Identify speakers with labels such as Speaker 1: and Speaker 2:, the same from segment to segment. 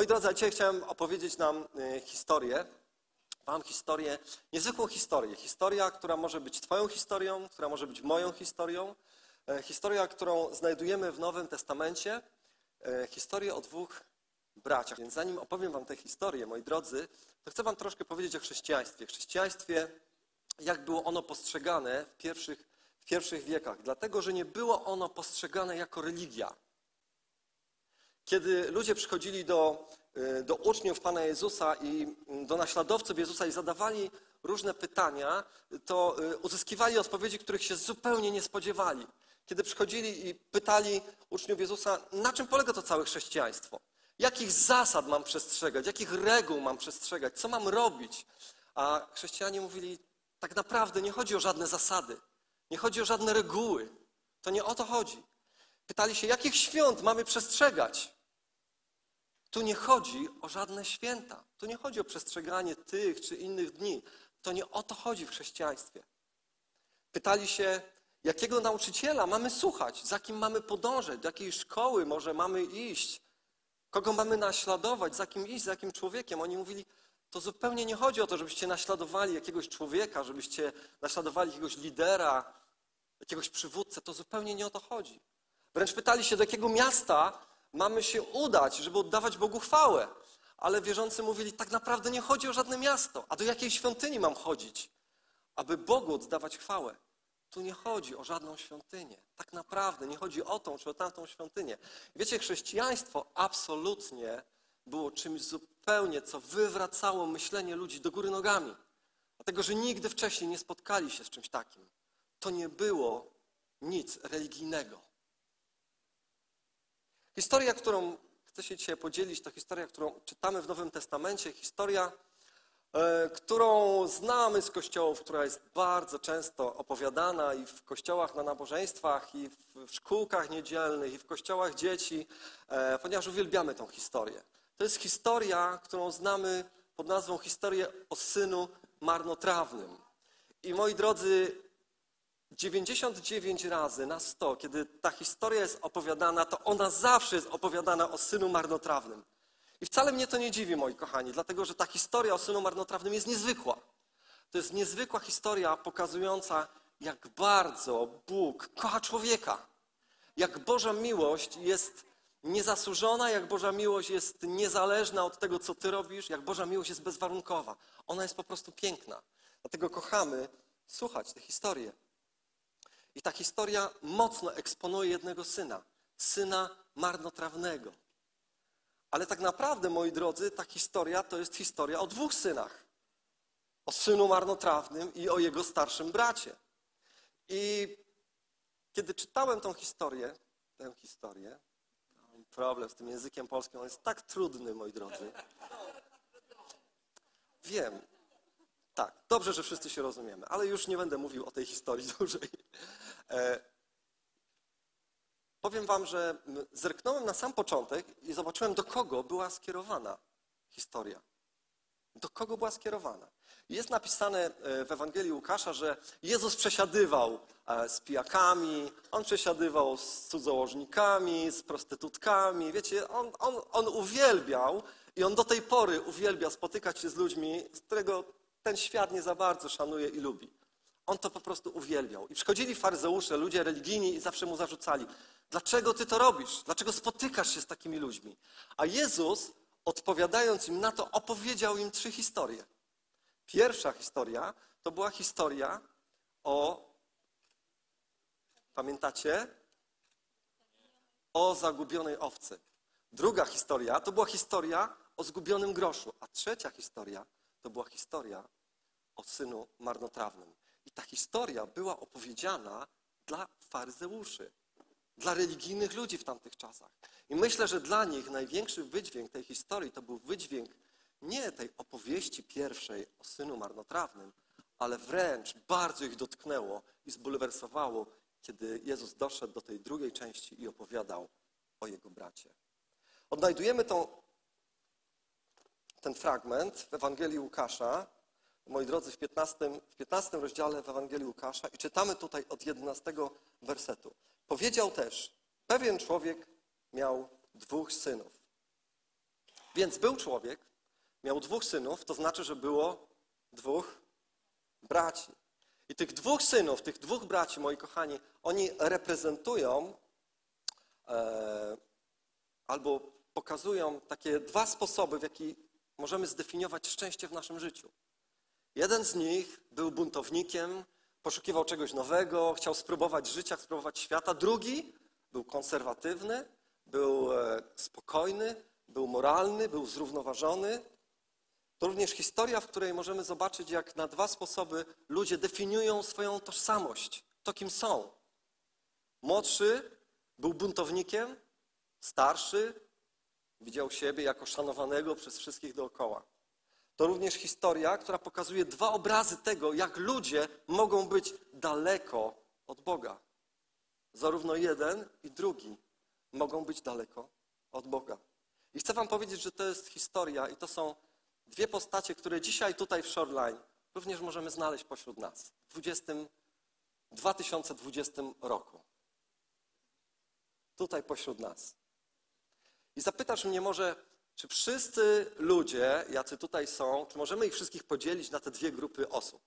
Speaker 1: Moi drodzy, dzisiaj chciałem opowiedzieć nam y, historię, wam historię, niezwykłą historię. Historia, która może być twoją historią, która może być moją historią. E, Historia, którą znajdujemy w Nowym Testamencie. E, Historię o dwóch braciach. Więc zanim opowiem wam tę historię, moi drodzy, to chcę wam troszkę powiedzieć o chrześcijaństwie. Chrześcijaństwie, jak było ono postrzegane w pierwszych, w pierwszych wiekach. Dlatego, że nie było ono postrzegane jako religia. Kiedy ludzie przychodzili do, y, do uczniów Pana Jezusa i mm, do naśladowców Jezusa i zadawali różne pytania, to y, uzyskiwali odpowiedzi, których się zupełnie nie spodziewali. Kiedy przychodzili i pytali uczniów Jezusa, na czym polega to całe chrześcijaństwo? Jakich zasad mam przestrzegać? Jakich reguł mam przestrzegać? Co mam robić? A chrześcijanie mówili, tak naprawdę nie chodzi o żadne zasady, nie chodzi o żadne reguły. To nie o to chodzi. Pytali się, jakich świąt mamy przestrzegać? Tu nie chodzi o żadne święta. Tu nie chodzi o przestrzeganie tych czy innych dni. To nie o to chodzi w chrześcijaństwie. Pytali się, jakiego nauczyciela mamy słuchać, za kim mamy podążać, do jakiej szkoły może mamy iść, kogo mamy naśladować, za kim iść, za jakim człowiekiem. Oni mówili, to zupełnie nie chodzi o to, żebyście naśladowali jakiegoś człowieka, żebyście naśladowali jakiegoś lidera, jakiegoś przywódcę. To zupełnie nie o to chodzi. Wręcz pytali się, do jakiego miasta mamy się udać, żeby oddawać Bogu chwałę. Ale wierzący mówili, tak naprawdę nie chodzi o żadne miasto. A do jakiej świątyni mam chodzić, aby Bogu oddawać chwałę? Tu nie chodzi o żadną świątynię. Tak naprawdę nie chodzi o tą czy o tamtą świątynię. Wiecie, chrześcijaństwo absolutnie było czymś zupełnie, co wywracało myślenie ludzi do góry nogami. Dlatego, że nigdy wcześniej nie spotkali się z czymś takim. To nie było nic religijnego. Historia, którą chcę się dzisiaj podzielić, to historia, którą czytamy w Nowym Testamencie, historia, e, którą znamy z kościołów, która jest bardzo często opowiadana i w kościołach na nabożeństwach, i w, szkółkach niedzielnych, i w kościołach dzieci, e, ponieważ uwielbiamy tą historię. To jest historia, którą znamy pod nazwą Historię o synu marnotrawnym. I moi drodzy, 99 razy na 100, kiedy ta historia jest opowiadana, to ona zawsze jest opowiadana o synu marnotrawnym. I wcale mnie to nie dziwi, moi kochani, dlatego że ta historia o synu marnotrawnym jest niezwykła. To jest niezwykła historia pokazująca, jak bardzo Bóg kocha człowieka. Jak Boża miłość jest niezasłużona, jak Boża miłość jest niezależna od tego, co ty robisz, jak Boża miłość jest bezwarunkowa. Ona jest po prostu piękna. Dlatego kochamy słuchać tę historię. I ta historia mocno eksponuje jednego syna, syna marnotrawnego. Ale tak naprawdę, moi drodzy, ta historia to jest historia o dwóch synach. O synu marnotrawnym i o jego starszym bracie. I kiedy czytałem tą historię, tę historię, mam problem z tym językiem polskim, on jest tak trudny, moi drodzy. Wiem, tak, dobrze, że wszyscy się rozumiemy, ale już nie będę mówił o tej historii dłużej. E, powiem wam, że zerknąłem na sam początek i zobaczyłem, do kogo była skierowana historia. Do kogo była skierowana. Jest napisane e, w Ewangelii Łukasza, że Jezus przesiadywał e, z pijakami, on przesiadywał z cudzołożnikami, z prostytutkami. Wiecie, on, on, on uwielbiał i on do tej pory uwielbia spotykać się z ludźmi, z którego ten świat nie za bardzo szanuje i lubi. On to po prostu uwielbiał. I przychodzili faryzeusze, ludzie religijni i zawsze mu zarzucali, dlaczego ty to robisz? Dlaczego spotykasz się z takimi ludźmi? A Jezus, odpowiadając im na to, opowiedział im trzy historie. Pierwsza historia to była historia o, pamiętacie? O zagubionej owcy. Druga historia to była historia o zgubionym groszu. A trzecia historia to była historia o synu marnotrawnym. I ta historia była opowiedziana dla faryzeuszy, dla religijnych ludzi w tamtych czasach. I myślę, że dla nich największy wydźwięk tej historii to był wydźwięk nie tej opowieści pierwszej o synu marnotrawnym, ale wręcz bardzo ich dotknęło i zbulwersowało, kiedy Jezus doszedł do tej drugiej części i opowiadał o jego bracie. Odnajdujemy tą, ten fragment w Ewangelii Łukasza, moi drodzy, w 15, w 15 rozdziale w Ewangelii Łukasza i czytamy tutaj od 11 wersetu. Powiedział też, pewien człowiek miał dwóch synów. Więc był człowiek, miał dwóch synów, to znaczy, że było dwóch braci. I tych dwóch synów, tych dwóch braci, moi kochani, oni reprezentują e, albo pokazują takie dwa sposoby, w jaki możemy zdefiniować szczęście w naszym życiu. Jeden z nich był buntownikiem, poszukiwał czegoś nowego, chciał spróbować życia, spróbować świata. Drugi był konserwatywny, był e, spokojny, był moralny, był zrównoważony. To również historia, w której możemy zobaczyć, jak na dwa sposoby ludzie definiują swoją tożsamość, to kim są. Młodszy był buntownikiem, starszy widział siebie jako szanowanego przez wszystkich dookoła. To również historia, która pokazuje dwa obrazy tego, jak ludzie mogą być daleko od Boga. Zarówno jeden i drugi mogą być daleko od Boga. I chcę Wam powiedzieć, że to jest historia i to są dwie postacie, które dzisiaj tutaj w Shoreline również możemy znaleźć pośród nas w 20, 2020 roku. Tutaj pośród nas. I zapytasz mnie może, czy wszyscy ludzie, jacy tutaj są, czy możemy ich wszystkich podzielić na te dwie grupy osób?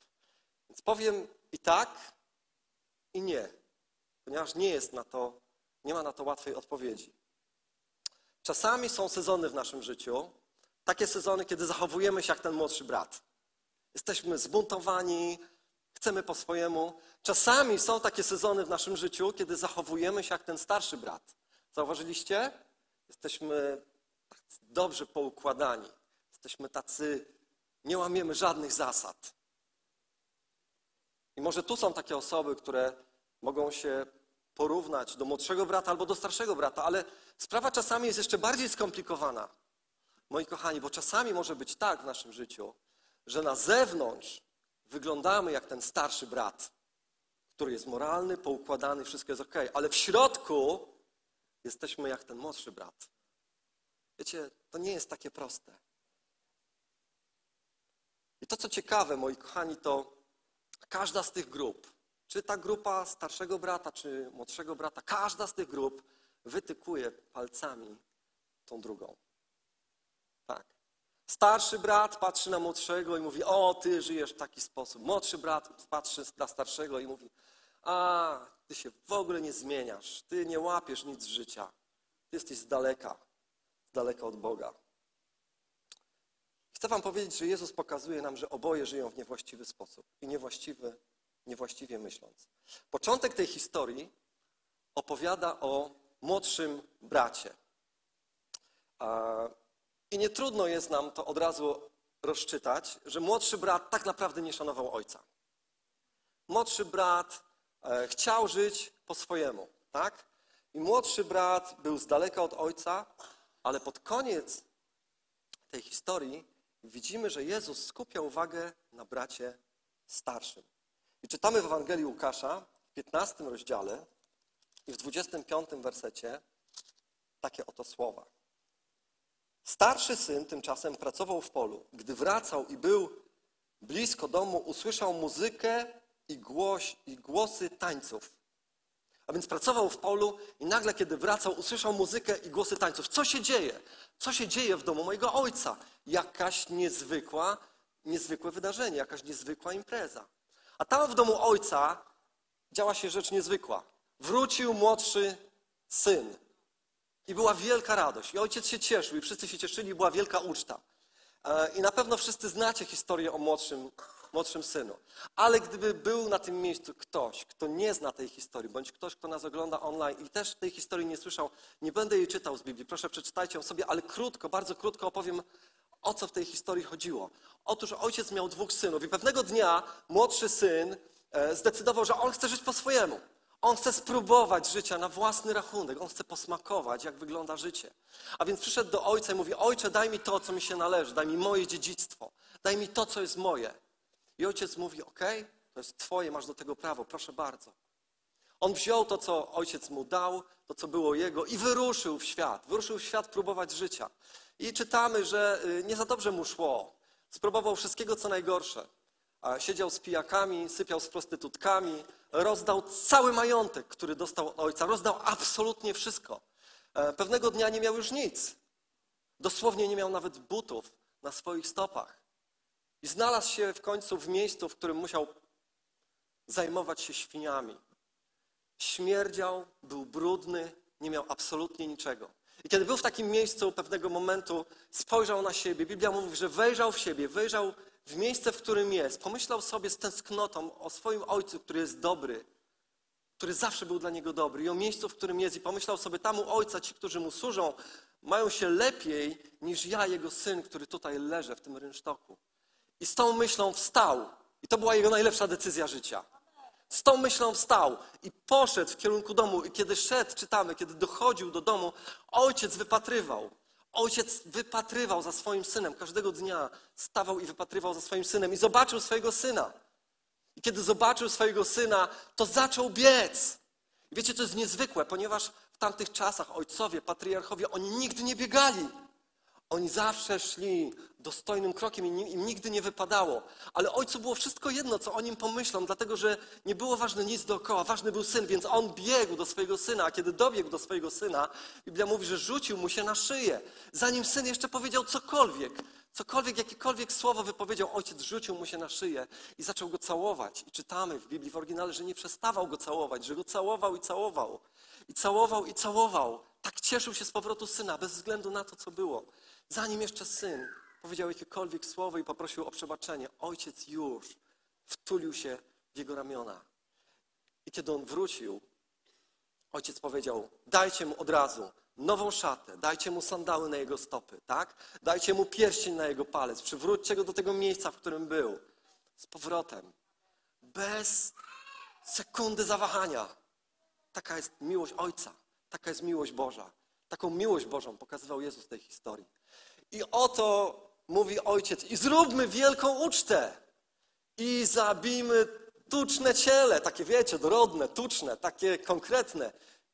Speaker 1: Więc powiem i tak, i nie, ponieważ nie jest na to, nie ma na to łatwej odpowiedzi. Czasami są sezony w naszym życiu, takie sezony, kiedy zachowujemy się jak ten młodszy brat. Jesteśmy zbuntowani, chcemy po swojemu. Czasami są takie sezony w naszym życiu, kiedy zachowujemy się jak ten starszy brat. Zauważyliście? Jesteśmy dobrze poukładani. Jesteśmy tacy, nie łamiemy żadnych zasad. I może tu są takie osoby, które mogą się porównać do młodszego brata albo do starszego brata, ale sprawa czasami jest jeszcze bardziej skomplikowana. Moi kochani, bo czasami może być tak w naszym życiu, że na zewnątrz wyglądamy jak ten starszy brat, który jest moralny, poukładany, wszystko jest ok, ale w środku jesteśmy jak ten młodszy brat. Wiecie, to nie jest takie proste. I to, co ciekawe, moi kochani, to każda z tych grup, czy ta grupa starszego brata, czy młodszego brata, każda z tych grup wytykuje palcami tą drugą. Tak. Starszy brat patrzy na młodszego i mówi: O, ty żyjesz w taki sposób. Młodszy brat patrzy na starszego i mówi: A, ty się w ogóle nie zmieniasz. Ty nie łapiesz nic z życia. Ty jesteś z daleka, z daleka od Boga. Chcę Wam powiedzieć, że Jezus pokazuje nam, że oboje żyją w niewłaściwy sposób i niewłaściwy, niewłaściwie myśląc. Początek tej historii opowiada o młodszym bracie. I nie trudno jest nam to od razu rozczytać, że młodszy brat tak naprawdę nie szanował ojca. Młodszy brat chciał żyć po swojemu, tak? I młodszy brat był z daleka od ojca, ale pod koniec tej historii widzimy, że Jezus skupia uwagę na bracie starszym. I czytamy w Ewangelii Łukasza w 15 rozdziale i w 25 wersecie takie oto słowa. Starszy syn tymczasem pracował w polu. Gdy wracał i był blisko domu, usłyszał muzykę i, głoś, i głosy tańców. A więc pracował w polu i nagle, kiedy wracał, usłyszał muzykę i głosy tańców. Co się dzieje? Co się dzieje w domu mojego ojca? Jakaś niezwykła, niezwykłe wydarzenie, jakaś niezwykła impreza. A tam w domu ojca działa się rzecz niezwykła. Wrócił młodszy syn. I była wielka radość. I ojciec się cieszył, i wszyscy się cieszyli, była wielka uczta. E, I na pewno wszyscy znacie historię o młodszym, młodszym synu. Ale gdyby był na tym miejscu ktoś, kto nie zna tej historii, bądź ktoś, kto nas ogląda online i też tej historii nie słyszał, nie będę jej czytał z Biblii, proszę przeczytajcie ją sobie, ale krótko, bardzo krótko opowiem, o co w tej historii chodziło. Otóż ojciec miał dwóch synów i pewnego dnia młodszy syn e, zdecydował, że on chce żyć po swojemu. On chce spróbować życia na własny rachunek. On chce posmakować, jak wygląda życie. A więc przyszedł do ojca i mówi: Ojcze, daj mi to, co mi się należy, daj mi moje dziedzictwo, daj mi to, co jest moje. I ojciec mówi: OK, to jest Twoje, masz do tego prawo, proszę bardzo. On wziął to, co ojciec mu dał, to, co było jego, i wyruszył w świat. Wyruszył w świat próbować życia. I czytamy, że y, nie za dobrze mu szło. Spróbował wszystkiego, co najgorsze. Siedział z pijakami, sypiał z prostytutkami, rozdał cały majątek, który dostał od ojca, rozdał absolutnie wszystko. E, pewnego dnia nie miał już nic. Dosłownie nie miał nawet butów na swoich stopach. I znalazł się w końcu w miejscu, w którym musiał zajmować się świniami. Śmierdział, był brudny, nie miał absolutnie niczego. I kiedy był w takim miejscu, pewnego momentu spojrzał na siebie. Biblia mówi, że wejrzał w siebie, wejrzał w miejsce, w którym jest. Pomyślał sobie z tęsknotą o swoim ojcu, który jest dobry, który zawsze był dla niego dobry, i o miejscu, w którym jest. I pomyślał sobie, tam u ojca ci, którzy mu służą, mają się lepiej niż ja, jego syn, który tutaj leży w tym rynsztoku. I z tą myślą wstał. I to była jego najlepsza decyzja życia. Z tą myślą wstał i poszedł w kierunku domu. I kiedy szedł, czytamy, kiedy dochodził do domu, ojciec wypatrywał. Ojciec wypatrywał za swoim synem. Każdego dnia stawał i wypatrywał za swoim synem. I zobaczył swojego syna. I kiedy zobaczył swojego syna, to zaczął biec. I wiecie, to jest niezwykłe, ponieważ w tamtych czasach ojcowie, patriarchowie, oni nigdy nie biegali. Oni zawsze szli dostojnym krokiem i im nigdy nie wypadało. Ale ojcu było wszystko jedno, co o nim pomyślą, dlatego że nie było ważne nic dookoła. Ważny był syn, więc on biegł do swojego syna, a kiedy dobiegł do swojego syna, Biblia mówi, że rzucił mu się na szyję. Zanim syn jeszcze powiedział cokolwiek, cokolwiek, jakiekolwiek słowo wypowiedział, ojciec rzucił mu się na szyję i zaczął go całować. I czytamy w Biblii w oryginale, że nie przestawał go całować, że go całował i całował. I całował i całował. Tak cieszył się z powrotu syna, bez względu na to, co było. Zanim jeszcze syn powiedział jakiekolwiek słowo i poprosił o przebaczenie, ojciec już wtulił się w jego ramiona. I kiedy on wrócił, ojciec powiedział: Dajcie mu od razu nową szatę, dajcie mu sandały na jego stopy, tak? Dajcie mu pierścień na jego palec, przywróćcie go do tego miejsca, w którym był. Z powrotem. Bez sekundy zawahania. Taka jest miłość Ojca, taka jest miłość Boża. Taką miłość Bożą pokazywał Jezus w tej historii. I oto mówi ojciec, i zróbmy wielką ucztę. I zabijmy tuczne ciele, takie wiecie, dorodne, tuczne, takie konkretne.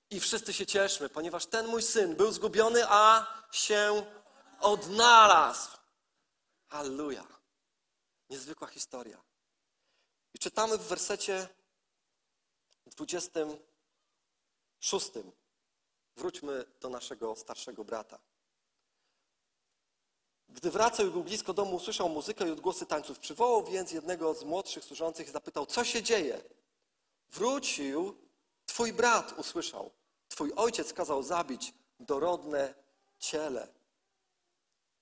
Speaker 1: I wszyscy się cieszmy, ponieważ ten mój syn był zgubiony, a się odnalazł. Halleluja. Niezwykła historia. I czytamy w wersecie 26. Wróćmy do naszego starszego brata. Gdy wracał i był blisko domu, usłyszał muzykę i odgłosy tańców. Przywołał więc jednego z młodszych służących i zapytał, co się dzieje? Wrócił, twój brat usłyszał. Twój ojciec kazał zabić dorodne ciele.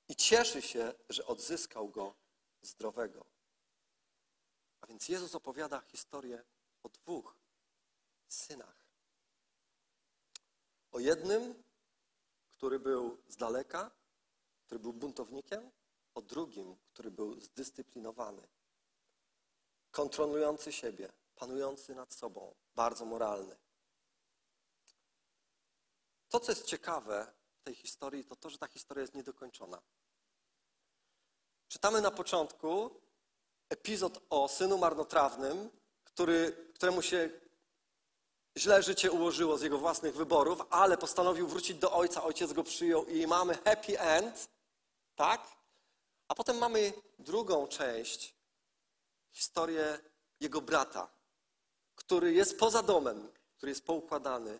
Speaker 1: I cieszy się, że odzyskał go zdrowego. A więc Jezus opowiada historię o dwóch synach. O jednym, który był z daleka, który był buntownikiem, o drugim, który był zdyscyplinowany, kontrolujący siebie, panujący nad sobą, bardzo moralny. To, co jest ciekawe w tej historii, to to, że ta historia jest niedokończona. Czytamy na początku epizod o synu marnotrawnym, który, któremu się źle życie ułożyło z jego własnych wyborów, ale postanowił wrócić do ojca, ojciec go przyjął i mamy happy end, tak? A potem mamy drugą część, historię jego brata, który jest poza domem, który jest poukładany,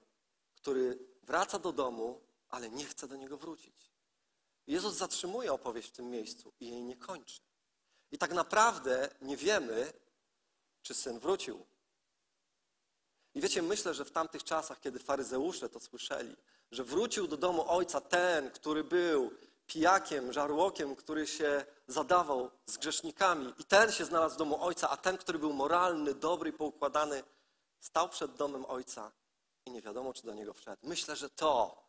Speaker 1: który wraca do domu, ale nie chce do niego wrócić. Jezus zatrzymuje opowieść w tym miejscu i jej nie kończy. I tak naprawdę nie wiemy, czy syn wrócił. I wiecie, myślę, że w tamtych czasach, kiedy faryzeusze to słyszeli, że wrócił do domu ojca ten, który był pijakiem, żarłokiem, który się zadawał z grzesznikami, i ten się znalazł w domu ojca, a ten, który był moralny, dobry i poukładany, stał przed domem ojca i nie wiadomo, czy do niego wszedł. Myślę, że to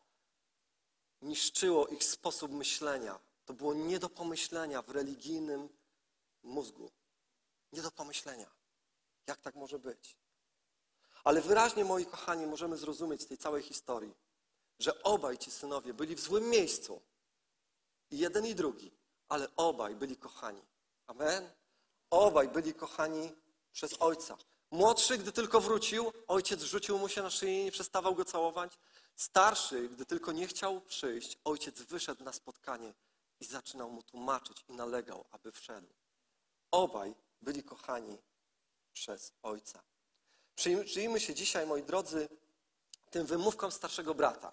Speaker 1: niszczyło ich sposób myślenia. To było nie do pomyślenia w religijnym mózgu. Nie do pomyślenia. Jak tak może być? Ale wyraźnie, moi kochani, możemy zrozumieć z tej całej historii, że obaj ci synowie byli w złym miejscu. Jeden i drugi, ale obaj byli kochani. Amen? Obaj byli kochani przez ojca. Młodszy, gdy tylko wrócił, ojciec rzucił mu się na szyję i nie przestawał go całować. Starszy, gdy tylko nie chciał przyjść, ojciec wyszedł na spotkanie i zaczynał mu tłumaczyć i nalegał, aby wszedł. Obaj byli kochani przez Ojca. Przyjrzyjmy się dzisiaj, moi drodzy, tym wymówkom starszego brata.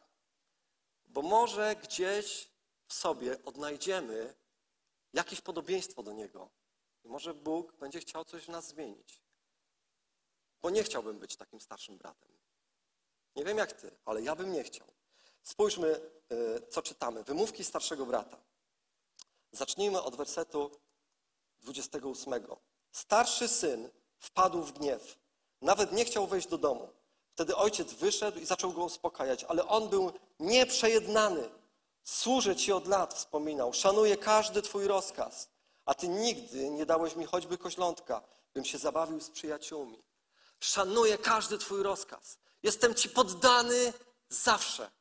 Speaker 1: Bo może gdzieś w sobie odnajdziemy jakieś podobieństwo do Niego. I może Bóg będzie chciał coś w nas zmienić. Bo nie chciałbym być takim starszym bratem. Nie wiem jak ty, ale ja bym nie chciał. Spójrzmy, y, co czytamy. Wymówki starszego brata. Zacznijmy od wersetu 28. Starszy syn wpadł w gniew. Nawet nie chciał wejść do domu. Wtedy ojciec wyszedł i zaczął go uspokajać, ale on był nieprzejednany. Służę ci od lat, wspominał. Szanuję każdy twój rozkaz. A ty nigdy nie dałeś mi choćby koźlątka, bym się zabawił z przyjaciółmi. Szanuję każdy twój rozkaz. Jestem ci poddany zawsze.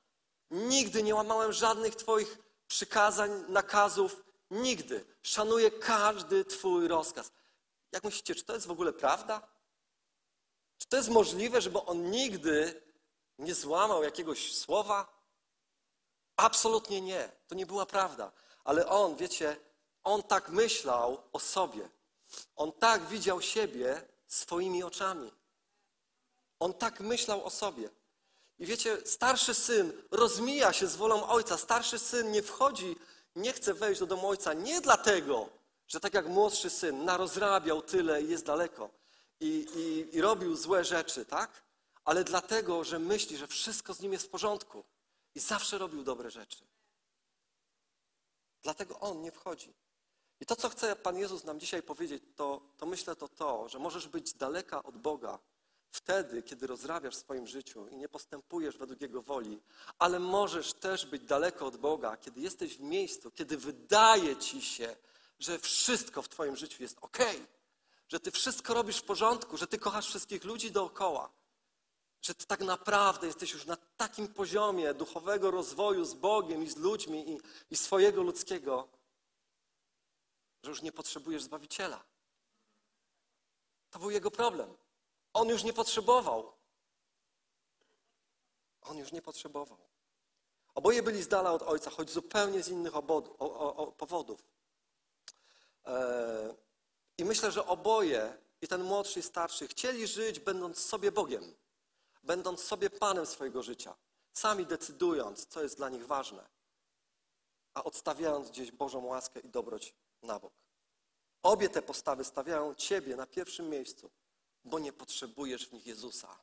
Speaker 1: Nigdy nie łamałem żadnych twoich przykazań, nakazów. Nigdy. Szanuję każdy twój rozkaz. Jak myślicie, czy to jest w ogóle prawda? Czy to jest możliwe, żeby on nigdy nie złamał jakiegoś słowa? Absolutnie nie. To nie była prawda. Ale on, wiecie, on tak myślał o sobie. On tak widział siebie swoimi oczami. On tak myślał o sobie. I wiecie, starszy syn rozmija się z wolą ojca. Starszy syn nie wchodzi, nie chce wejść do domu ojca nie dlatego, że tak jak młodszy syn narozrabiał tyle i jest daleko i, i, i robił złe rzeczy, tak? Ale dlatego, że myśli, że wszystko z nim jest w porządku i zawsze robił dobre rzeczy. Dlatego on nie wchodzi. I to, co chce Pan Jezus nam dzisiaj powiedzieć, to, to myślę to to, że możesz być daleka od Boga wtedy, kiedy rozrabiasz w swoim życiu i nie postępujesz według Jego woli, ale możesz też być daleko od Boga, kiedy jesteś w miejscu, kiedy wydaje Ci się, że wszystko w Twoim życiu jest ok, że Ty wszystko robisz w porządku, że Ty kochasz wszystkich ludzi dookoła, że Ty tak naprawdę jesteś już na takim poziomie duchowego rozwoju z Bogiem i z ludźmi i, i swojego ludzkiego, że już nie potrzebujesz Zbawiciela. To był jego problem. On już nie potrzebował. On już nie potrzebował. Oboje byli z dala od ojca, choć zupełnie z innych obodu, o, o, o, powodów. E, I myślę, że oboje, i ten młodszy i starszy, chcieli żyć, będąc sobie Bogiem, będąc sobie Panem swojego życia, sami decydując, co jest dla nich ważne, a odstawiając gdzieś Bożą łaskę i dobroć na bok. Obie te postawy stawiają Ciebie na pierwszym miejscu, bo nie potrzebujesz w nich Jezusa.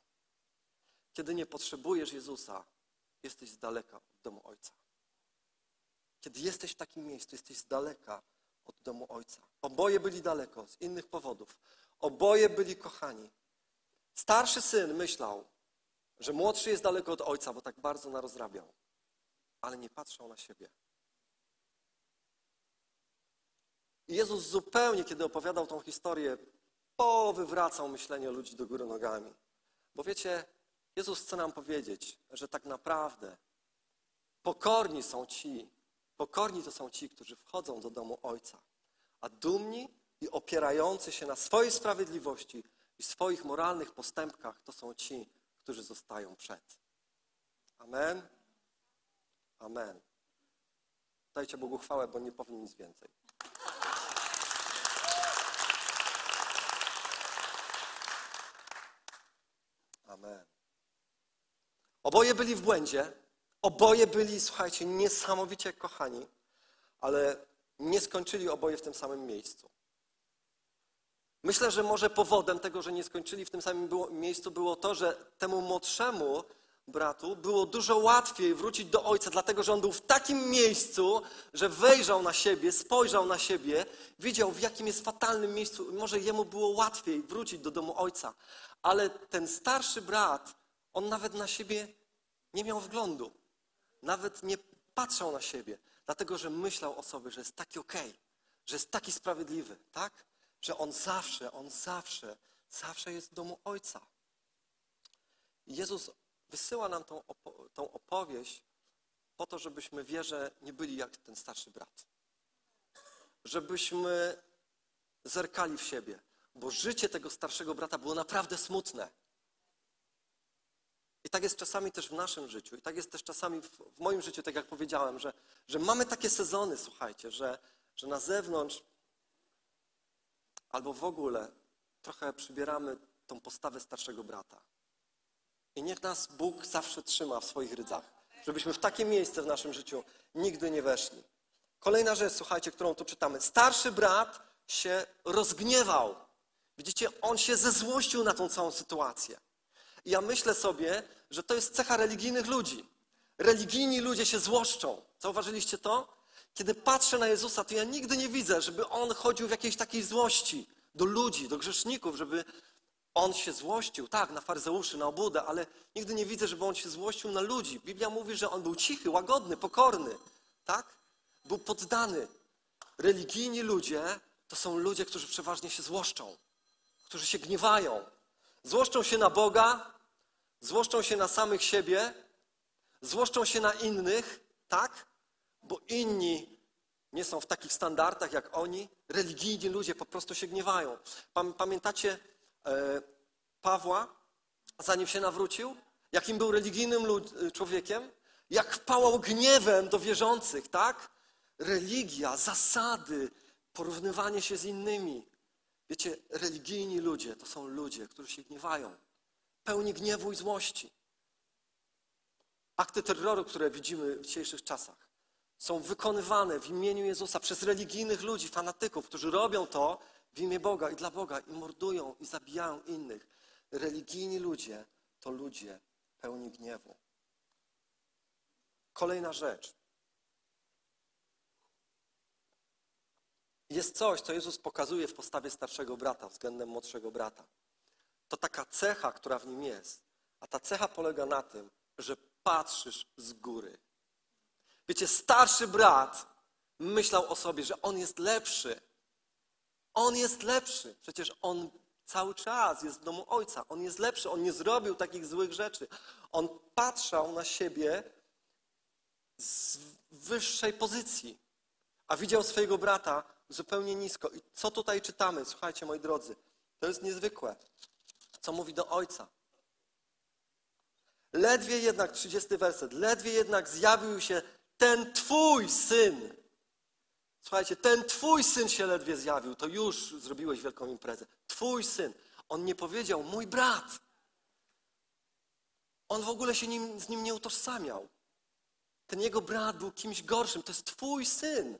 Speaker 1: Kiedy nie potrzebujesz Jezusa, jesteś z daleka od domu Ojca. Kiedy jesteś w takim miejscu, jesteś z daleka od domu Ojca. Oboje byli daleko z innych powodów. Oboje byli kochani. Starszy syn myślał, że młodszy jest daleko od Ojca, bo tak bardzo narozrabiał, ale nie patrzał na siebie. I Jezus zupełnie, kiedy opowiadał tą historię, powywracał myślenie ludzi do góry nogami. Bo wiecie, Jezus chce nam powiedzieć, że tak naprawdę pokorni są ci, pokorni to są ci, którzy wchodzą do domu Ojca, a dumni i opierający się na swojej sprawiedliwości i swoich moralnych postępkach to są ci, którzy zostają przed. Amen. Amen. Dajcie Bogu chwałę, bo nie powiem nic więcej. Amen. Oboje byli w błędzie, oboje byli, słuchajcie, niesamowicie kochani, ale nie skończyli oboje w tym samym miejscu. Myślę, że może powodem tego, że nie skończyli w tym samym było, miejscu było to, że temu młodszemu bratu było dużo łatwiej wrócić do ojca, dlatego że on był w takim miejscu, że wejrzał na siebie, spojrzał na siebie, widział w jakim jest fatalnym miejscu. Może jemu było łatwiej wrócić do domu ojca. Ale ten starszy brat, on nawet na siebie nie miał wglądu. Nawet nie patrzał na siebie, dlatego że myślał o sobie, że jest taki okej, okay, że jest taki sprawiedliwy, tak? Że on zawsze, on zawsze, zawsze jest w domu ojca. Jezus wysyła nam tą, opo tą opowieść po to, żebyśmy wierze nie byli jak ten starszy brat. Żebyśmy zerkali w siebie, bo życie tego starszego brata było naprawdę smutne. I tak jest czasami też w naszym życiu, i tak jest też czasami w, w moim życiu, tak jak powiedziałem, że, że mamy takie sezony, słuchajcie, że, że na zewnątrz albo w ogóle trochę przybieramy tą postawę starszego brata. I niech nas Bóg zawsze trzyma w swoich rydzach, żebyśmy w takie miejsce w naszym życiu nigdy nie weszli. Kolejna rzecz, słuchajcie, którą tu czytamy. Starszy brat się rozgniewał. Widzicie, on się zezłościł na tą całą sytuację. I ja myślę sobie, że to jest cecha religijnych ludzi. Religijni ludzie się złoszczą. Zauważyliście to? Kiedy patrzę na Jezusa, to ja nigdy nie widzę, żeby On chodził w jakiejś takiej złości do ludzi, do grzeszników, żeby On się złościł. Tak, na faryzeuszy, na obudę, ale nigdy nie widzę, żeby On się złościł na ludzi. Biblia mówi, że On był cichy, łagodny, pokorny. Tak? Był poddany. Religijni ludzie to są ludzie, którzy przeważnie się złoszczą, którzy się gniewają. Złoszczą się na Boga, złoszczą się na samych siebie, złoszczą się na innych, tak? Bo inni nie są w takich standardach jak oni. Religijni ludzie po prostu się gniewają. Pamiętacie e, Pawła, zanim się nawrócił? Jakim był religijnym człowiekiem? Jak pałał gniewem do wierzących, tak? Religia, zasady, porównywanie się z innymi. Wiecie, religijni ludzie to są ludzie, którzy się gniewają, pełni gniewu i złości. Akty terroru, które widzimy w dzisiejszych czasach, są wykonywane w imieniu Jezusa przez religijnych ludzi, fanatyków, którzy robią to w imię Boga i dla Boga i mordują i zabijają innych. Religijni ludzie to ludzie pełni gniewu. Kolejna rzecz. Jest coś, co Jezus pokazuje w postawie starszego brata względem młodszego brata. To taka cecha, która w nim jest. A ta cecha polega na tym, że patrzysz z góry. Wiecie, starszy brat myślał o sobie, że on jest lepszy. On jest lepszy. Przecież on cały czas jest w domu ojca. On jest lepszy. On nie zrobił takich złych rzeczy. On patrzał na siebie z wyższej pozycji, a widział swojego brata zupełnie nisko. I co tutaj czytamy? Słuchajcie, moi drodzy, to jest niezwykłe. Co mówi do ojca? Ledwie jednak, 30 werset, ledwie jednak zjawił się ten Twój syn. Słuchajcie, ten Twój syn się ledwie zjawił, to już zrobiłeś wielką imprezę. Twój syn. On nie powiedział, mój brat. On w ogóle się nim, z nim nie utożsamiał. Ten jego brat był kimś gorszym. To jest Twój syn.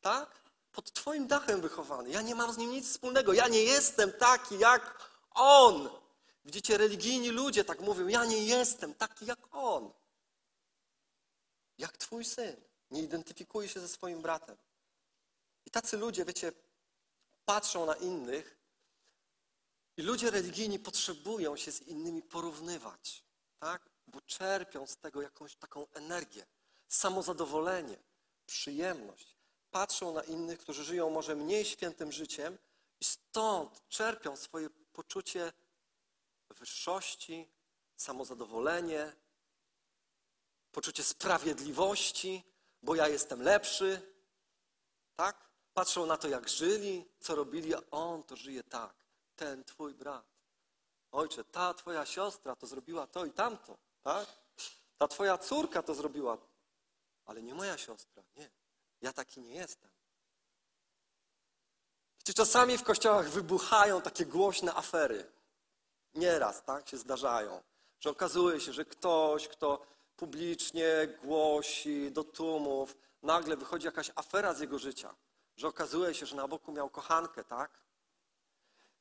Speaker 1: Tak? Pod Twoim dachem wychowany. Ja nie mam z nim nic wspólnego. Ja nie jestem taki jak on. Widzicie, religijni ludzie tak mówią, ja nie jestem taki jak on. Jak twój syn. Nie identyfikuje się ze swoim bratem. I tacy ludzie, wiecie, patrzą na innych i ludzie religijni potrzebują się z innymi porównywać, tak? Bo czerpią z tego jakąś taką energię, samozadowolenie, przyjemność. Patrzą na innych, którzy żyją może mniej świętym życiem i stąd czerpią swoje poczucie wyższości, samozadowolenie, poczucie sprawiedliwości, bo ja jestem lepszy. Tak? Patrzą na to, jak żyli, co robili, a on to żyje tak. Ten twój brat. Ojcze, ta twoja siostra to zrobiła to i tamto. Tak? Ta twoja córka to zrobiła. Ale nie moja siostra. Nie. Ja taki nie jestem. Czy czasami w kościołach wybuchają takie głośne afery? Nieraz, tak, się zdarzają, że okazuje się, że ktoś, kto publicznie głosi do tłumów, nagle wychodzi jakaś afera z jego życia, że okazuje się, że na boku miał kochankę, tak?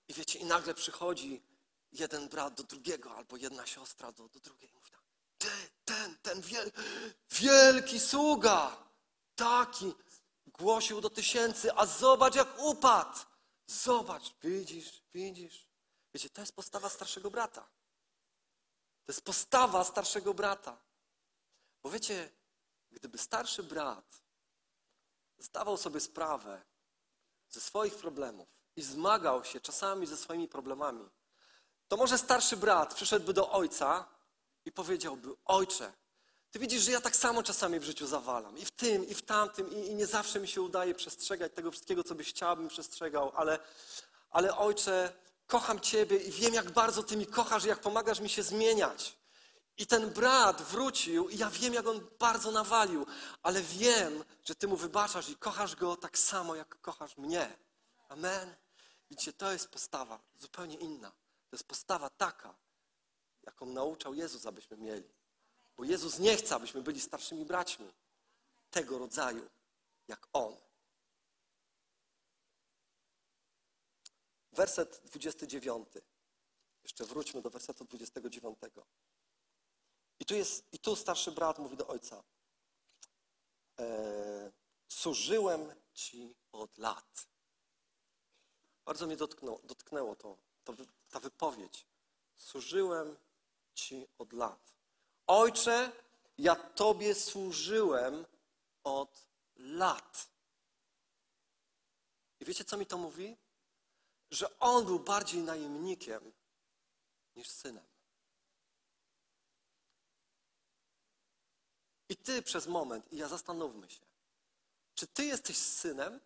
Speaker 1: I wiecie, i nagle przychodzi jeden brat do drugiego, albo jedna siostra do, do drugiej mówi tak, ty, ten, ten wiel, wielki sługa, taki, głosił do tysięcy, a zobacz jak upadł. Zobacz, widzisz, widzisz. Wiecie, to jest postawa starszego brata. To jest postawa starszego brata. Bo wiecie, gdyby starszy brat zdawał sobie sprawę ze swoich problemów i zmagał się czasami ze swoimi problemami, to może starszy brat przyszedłby do ojca i powiedziałby: Ojcze, ty widzisz, że ja tak samo czasami w życiu zawalam. I w tym, i w tamtym, i, i nie zawsze mi się udaje przestrzegać tego wszystkiego, co byś chciał, bym przestrzegał, ale, ale ojcze, kocham Ciebie i wiem, jak bardzo Ty mi kochasz, jak pomagasz mi się zmieniać. I ten brat wrócił i ja wiem, jak on bardzo nawalił, ale wiem, że Ty mu wybaczasz i kochasz go tak samo, jak kochasz mnie. Amen. Widzicie, to jest postawa zupełnie inna. To jest postawa taka, jaką nauczał Jezus, abyśmy mieli. Bo Jezus nie chce, abyśmy byli starszymi braćmi tego rodzaju. jak on. Werset 29. Jeszcze wróćmy do wersetu 29. I tu, jest, i tu starszy brat mówi do ojca. E, służyłem ci od lat. Bardzo mnie dotknął, dotknęło to, to, ta wypowiedź. Służyłem ci od lat. Ojcze, ja Tobie służyłem od lat. I wiecie, co mi to mówi? Że on był bardziej najemnikiem niż synem. I ty przez moment, i ja zastanówmy się, czy ty jesteś synem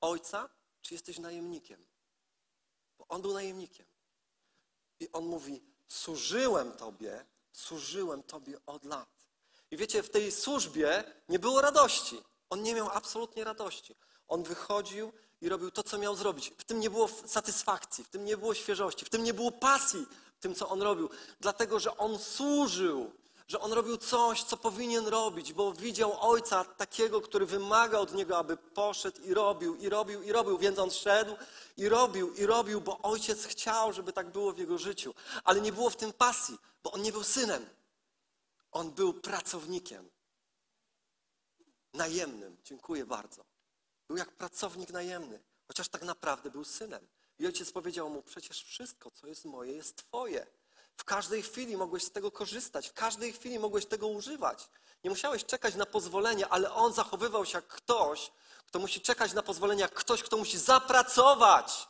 Speaker 1: ojca, czy jesteś najemnikiem? Bo on był najemnikiem. I on mówi: Służyłem Tobie, służyłem Tobie od lat. I wiecie, w tej służbie nie było radości. On nie miał absolutnie radości. On wychodził i robił to, co miał zrobić. W tym nie było satysfakcji, w tym nie było świeżości, w tym nie było pasji w tym, co on robił. Dlatego, że on służył, że on robił coś, co powinien robić, bo widział ojca takiego, który wymaga od niego, aby poszedł i robił, i robił, i robił. Więc on szedł i robił, i robił, bo ojciec chciał, żeby tak było w jego życiu. Ale nie było w tym pasji, bo on nie był synem. On był pracownikiem. Najemnym. Dziękuję bardzo. Był jak pracownik najemny, chociaż tak naprawdę był synem. I ojciec powiedział mu: Przecież wszystko, co jest moje, jest Twoje. W każdej chwili mogłeś z tego korzystać, w każdej chwili mogłeś tego używać. Nie musiałeś czekać na pozwolenie, ale on zachowywał się jak ktoś, kto musi czekać na pozwolenie, jak ktoś, kto musi zapracować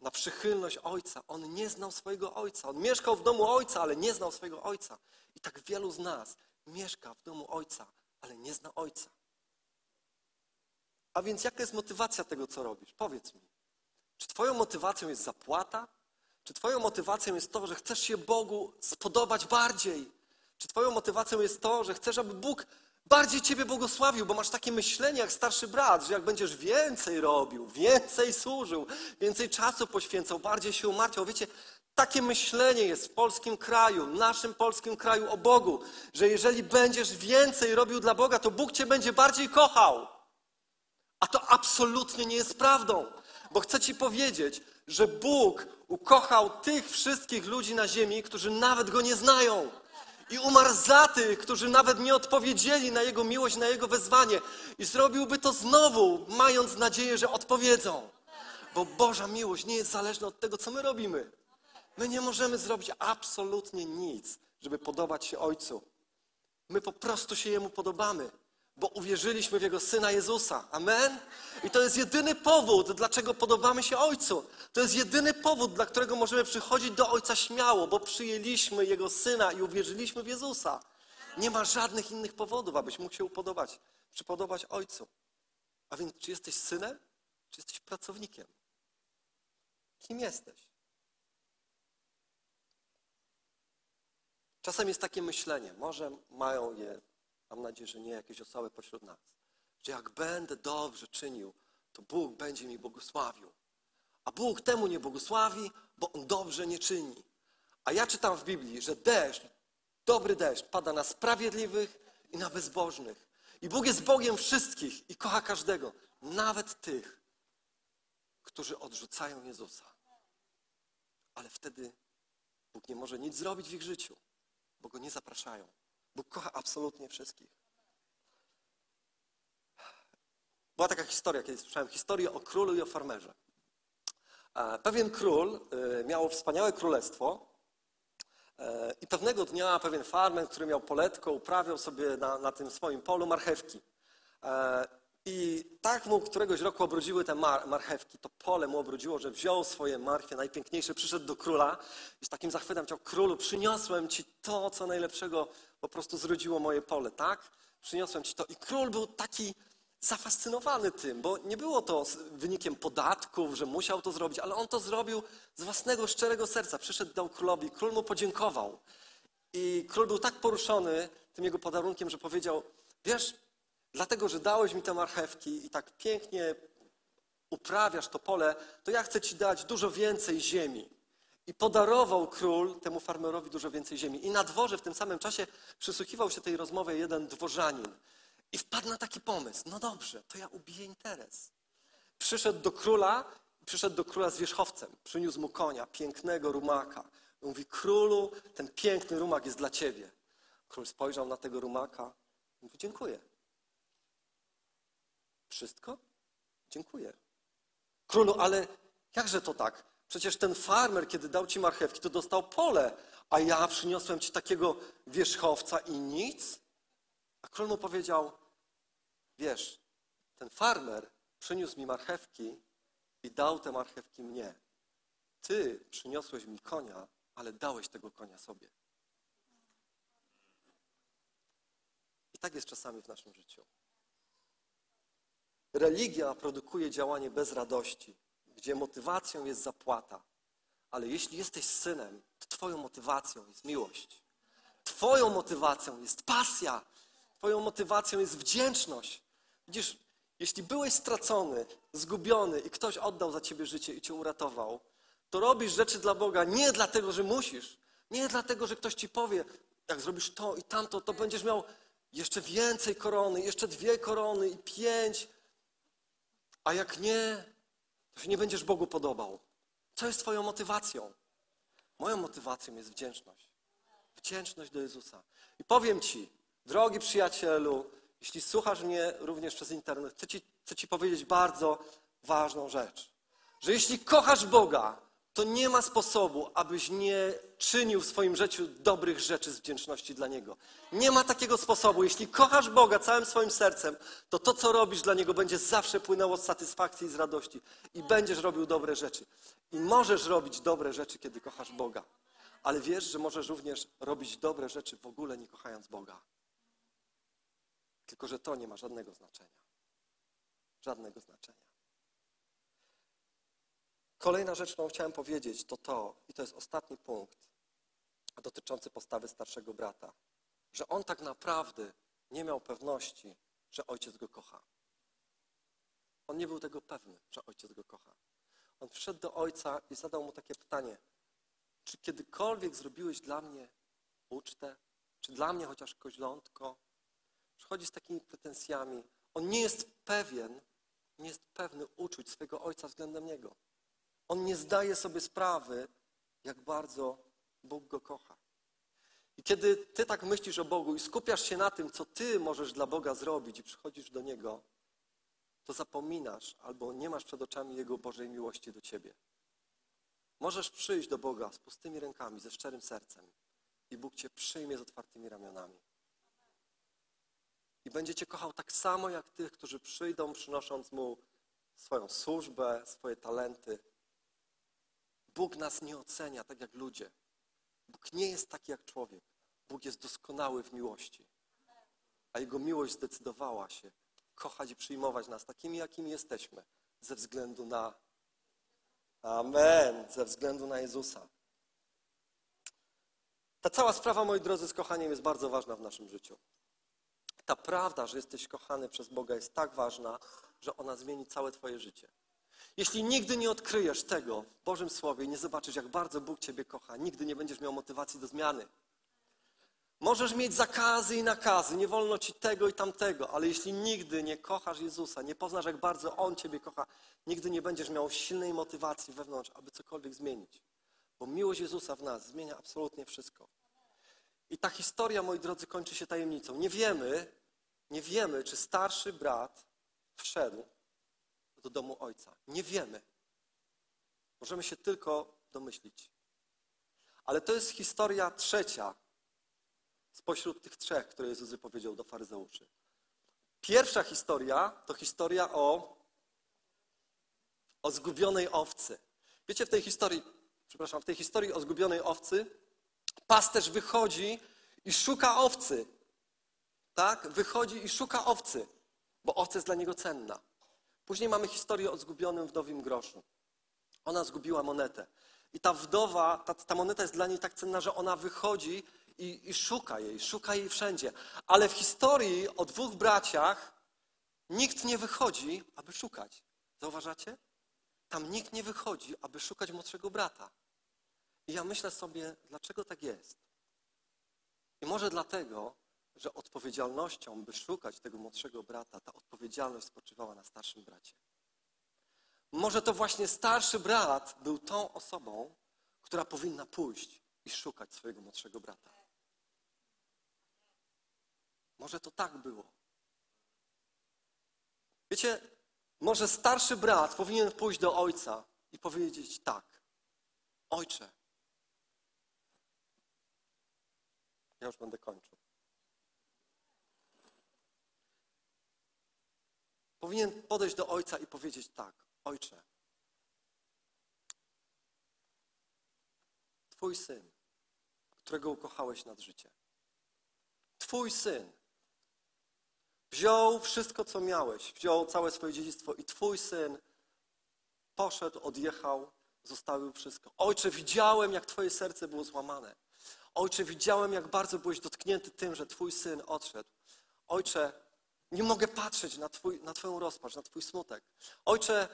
Speaker 1: na przychylność ojca. On nie znał swojego ojca. On mieszkał w domu ojca, ale nie znał swojego ojca. I tak wielu z nas mieszka w domu ojca, ale nie zna ojca. A więc jaka jest motywacja tego, co robisz? Powiedz mi. Czy Twoją motywacją jest zapłata? Czy Twoją motywacją jest to, że chcesz się Bogu spodobać bardziej? Czy Twoją motywacją jest to, że chcesz, aby Bóg bardziej Ciebie błogosławił, bo masz takie myślenie jak starszy brat, że jak będziesz więcej robił, więcej służył, więcej czasu poświęcał, bardziej się umartwiał. Wiecie, takie myślenie jest w polskim kraju, naszym polskim kraju o Bogu, że jeżeli będziesz więcej robił dla Boga, to Bóg Cię będzie bardziej kochał. A to absolutnie nie jest prawdą, bo chcę Ci powiedzieć, że Bóg ukochał tych wszystkich ludzi na ziemi, którzy nawet Go nie znają. I umarł za tych, którzy nawet nie odpowiedzieli na Jego miłość, na Jego wezwanie. I zrobiłby to znowu, mając nadzieję, że odpowiedzą. Bo Boża miłość nie jest zależna od tego, co my robimy. My nie możemy zrobić absolutnie nic, żeby podobać się Ojcu. My po prostu się Jemu podobamy bo uwierzyliśmy w Jego Syna Jezusa. Amen? I to jest jedyny powód, dlaczego podobamy się Ojcu. To jest jedyny powód, dla którego możemy przychodzić do Ojca śmiało, bo przyjęliśmy Jego Syna i uwierzyliśmy w Jezusa. Nie ma żadnych innych powodów, abyś mógł się upodobać, przypodobać Ojcu. A więc, czy jesteś synem, czy jesteś pracownikiem? Kim jesteś? Czasem jest takie myślenie, może mają je mam nadzieję, że nie jakieś osoby pośród nas, że jak będę dobrze czynił, to Bóg będzie mi błogosławił. A Bóg temu nie błogosławi, bo On dobrze nie czyni. A ja czytam w Biblii, że deszcz, dobry deszcz pada na sprawiedliwych i na bezbożnych. I Bóg jest Bogiem wszystkich i kocha każdego, nawet tych, którzy odrzucają Jezusa. Ale wtedy Bóg nie może nic zrobić w ich życiu, bo Go nie zapraszają. Bóg kocha absolutnie wszystkich. Była taka historia, kiedyś słyszałem historię o królu i o farmerze. E, pewien król e, miał wspaniałe królestwo e, i pewnego dnia pewien farmer, który miał poletko, uprawiał sobie na, na tym swoim polu marchewki. I tak mu któregoś roku obrodziły te mar marchewki, to pole mu obrodziło, że wziął swoje marchwie najpiękniejsze, przyszedł do króla i z takim zachwytem chciał, królu, przyniosłem ci to, co najlepszego po prostu zrodziło moje pole, tak? Przyniosłem ci to. I król był taki zafascynowany tym, bo nie było to wynikiem podatków, że musiał to zrobić, ale on to zrobił z własnego szczerego serca. Przyszedł, dał królowi, król mu podziękował. I król był tak poruszony tym jego podarunkiem, że powiedział, wiesz, dlatego, że dałeś mi te marchewki i tak pięknie uprawiasz to pole, to ja chcę ci dać dużo więcej ziemi. I podarował król temu farmerowi dużo więcej ziemi. I na dworze w tym samym czasie przysłuchiwał się tej rozmowie jeden dworzanin. I wpadł na taki pomysł. No dobrze, to ja ubiję interes. Przyszedł do króla, przyszedł do króla z wierzchowcem. Przyniósł mu konia, pięknego rumaka. Mówi, królu, ten piękny rumak jest dla ciebie. Król spojrzał na tego rumaka. Mówi, dziękuję. Wszystko? Dziękuję. Królu, ale jakże to tak? Przecież ten farmer, kiedy dał ci marchewki, to dostał pole, a ja przyniosłem ci takiego wierzchowca i nic? A król mu powiedział, wiesz, ten farmer przyniósł mi marchewki i dał te marchewki mnie. Ty przyniosłeś mi konia, ale dałeś tego konia sobie. I tak jest czasami w naszym życiu. Religia produkuje działanie bez radości, gdzie motywacją jest zapłata. Ale jeśli jesteś synem, to Twoją motywacją jest miłość. Twoją motywacją jest pasja. Twoją motywacją jest wdzięczność. Widzisz, jeśli byłeś stracony, zgubiony i ktoś oddał za Ciebie życie i Cię uratował, to robisz rzeczy dla Boga nie dlatego, że musisz, nie dlatego, że ktoś Ci powie, jak zrobisz to i tamto, to będziesz miał jeszcze więcej korony, jeszcze dwie korony i pięć, a jak nie, to się nie będziesz Bogu podobał. Co jest Twoją motywacją? Moją motywacją jest wdzięczność. Wdzięczność do Jezusa. I powiem Ci, drogi przyjacielu, jeśli słuchasz mnie również przez internet, chcę Ci, chcę ci powiedzieć bardzo ważną rzecz. Że jeśli kochasz Boga, to nie ma sposobu, abyś nie czynił w swoim życiu dobrych rzeczy z wdzięczności dla Niego. Nie ma takiego sposobu. Jeśli kochasz Boga całym swoim sercem, to to, co robisz dla Niego, będzie zawsze płynęło z satysfakcji i z radości. I będziesz robił dobre rzeczy. I możesz robić dobre rzeczy, kiedy kochasz Boga. Ale wiesz, że możesz również robić dobre rzeczy w ogóle nie kochając Boga. Tylko, że to nie ma żadnego znaczenia. Żadnego znaczenia. Kolejna rzecz, którą chciałem powiedzieć, to to, i to jest ostatni punkt dotyczący postawy starszego brata, że on tak naprawdę nie miał pewności, że ojciec go kocha. On nie był tego pewny, że ojciec go kocha. On przyszedł do ojca i zadał mu takie pytanie: Czy kiedykolwiek zrobiłeś dla mnie ucztę? Czy dla mnie chociaż koźlątko? Przychodzi z takimi pretensjami. On nie jest pewien, nie jest pewny uczuć swojego ojca względem niego. On nie zdaje sobie sprawy, jak bardzo Bóg go kocha. I kiedy ty tak myślisz o Bogu i skupiasz się na tym, co ty możesz dla Boga zrobić i przychodzisz do Niego, to zapominasz albo nie masz przed oczami Jego Bożej miłości do ciebie. Możesz przyjść do Boga z pustymi rękami, ze szczerym sercem i Bóg cię przyjmie z otwartymi ramionami. I będzie cię kochał tak samo jak tych, którzy przyjdą, przynosząc Mu swoją służbę, swoje talenty. Bóg nas nie ocenia tak jak ludzie. Bóg nie jest taki jak człowiek. Bóg jest doskonały w miłości. A Jego miłość zdecydowała się kochać i przyjmować nas takimi, jakimi jesteśmy, ze względu na Amen, ze względu na Jezusa. Ta cała sprawa, moi drodzy, z kochaniem jest bardzo ważna w naszym życiu. Ta prawda, że jesteś kochany przez Boga jest tak ważna, że ona zmieni całe Twoje życie. Jeśli nigdy nie odkryjesz tego w Bożym Słowie i nie zobaczysz, jak bardzo Bóg Ciebie kocha, nigdy nie będziesz miał motywacji do zmiany. Możesz mieć zakazy i nakazy, nie wolno ci tego i tamtego, ale jeśli nigdy nie kochasz Jezusa, nie poznasz, jak bardzo On Ciebie kocha, nigdy nie będziesz miał silnej motywacji wewnątrz, aby cokolwiek zmienić. Bo miłość Jezusa w nas zmienia absolutnie wszystko. I ta historia, moi drodzy, kończy się tajemnicą. Nie wiemy, nie wiemy, czy starszy brat wszedł do domu ojca. Nie wiemy. Możemy się tylko domyślić. Ale to jest historia trzecia spośród tych trzech, które Jezus wypowiedział do faryzeuszy. Pierwsza historia to historia o, o zgubionej owcy. Wiecie, w tej historii, przepraszam, w tej historii o zgubionej owcy pasterz wychodzi i szuka owcy. Tak? Wychodzi i szuka owcy, bo owca jest dla niego cenna. Później mamy historię o zgubionym wdowim groszu. Ona zgubiła monetę. I ta wdowa, ta, ta moneta jest dla niej tak cenna, że ona wychodzi i, i szuka jej, szuka jej wszędzie. Ale w historii o dwóch braciach nikt nie wychodzi, aby szukać. Zauważacie? Tam nikt nie wychodzi, aby szukać młodszego brata. I ja myślę sobie, dlaczego tak jest? I może dlatego, że odpowiedzialnością, by szukać tego młodszego brata, ta odpowiedzialność spoczywała na starszym bracie. Może to właśnie starszy brat był tą osobą, która powinna pójść i szukać swojego młodszego brata. Może to tak było. Wiecie, może starszy brat powinien pójść do ojca i powiedzieć tak. Ojcze, ja już będę kończył. Powinien podejść do ojca i powiedzieć tak. Ojcze, Twój syn, którego ukochałeś nad życie. Twój syn wziął wszystko, co miałeś, wziął całe swoje dziedzictwo i Twój syn poszedł, odjechał, zostawił wszystko. Ojcze, widziałem, jak Twoje serce było złamane. Ojcze, widziałem, jak bardzo byłeś dotknięty tym, że Twój syn odszedł. Ojcze, nie mogę patrzeć na, twój, na Twoją rozpacz, na Twój smutek. Ojcze,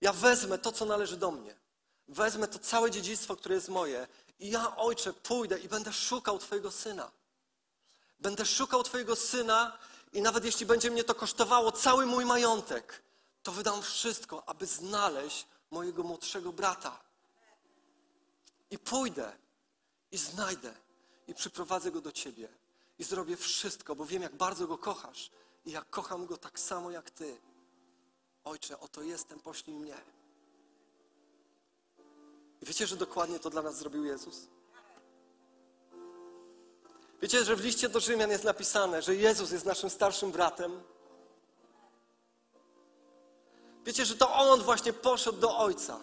Speaker 1: ja wezmę to, co należy do mnie. Wezmę to całe dziedzictwo, które jest moje i ja, Ojcze, pójdę i będę szukał Twojego Syna. Będę szukał Twojego Syna i nawet jeśli będzie mnie to kosztowało cały mój majątek, to wydam wszystko, aby znaleźć mojego młodszego brata. I pójdę i znajdę i przyprowadzę go do Ciebie i zrobię wszystko, bo wiem, jak bardzo go kochasz i jak kocham go tak samo jak Ty. Ojcze, oto jestem, poślij mnie. I wiecie, że dokładnie to dla nas zrobił Jezus? Wiecie, że w liście do Rzymian jest napisane, że Jezus jest naszym starszym bratem? Wiecie, że to On właśnie poszedł do Ojca.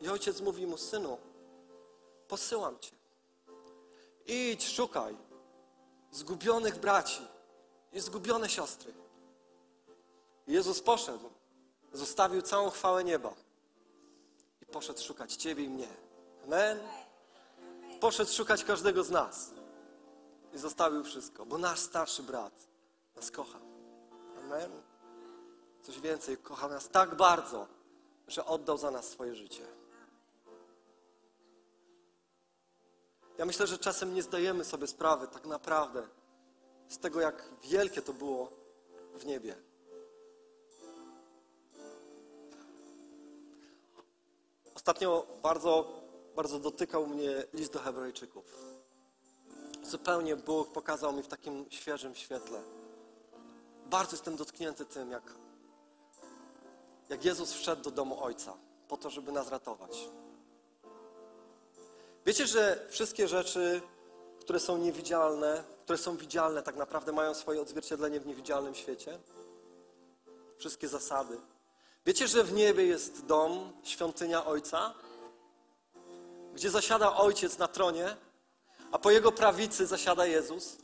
Speaker 1: I Ojciec mówi mu, Synu, posyłam Cię. Idź, szukaj zgubionych braci i zgubione siostry. Jezus poszedł, zostawił całą chwałę nieba i poszedł szukać Ciebie i mnie. Amen. Poszedł szukać każdego z nas i zostawił wszystko, bo nasz starszy brat nas kocha. Amen. Coś więcej, kocha nas tak bardzo, że oddał za nas swoje życie. Ja myślę, że czasem nie zdajemy sobie sprawy tak naprawdę z tego, jak wielkie to było w niebie. Ostatnio bardzo, bardzo dotykał mnie list do Hebrajczyków. Zupełnie Bóg pokazał mi w takim świeżym świetle. Bardzo jestem dotknięty tym, jak, jak Jezus wszedł do domu Ojca po to, żeby nas ratować. Wiecie, że wszystkie rzeczy, które są niewidzialne, które są widzialne, tak naprawdę mają swoje odzwierciedlenie w niewidzialnym świecie? Wszystkie zasady. Wiecie, że w niebie jest dom, świątynia Ojca, gdzie zasiada Ojciec na tronie, a po Jego prawicy zasiada Jezus?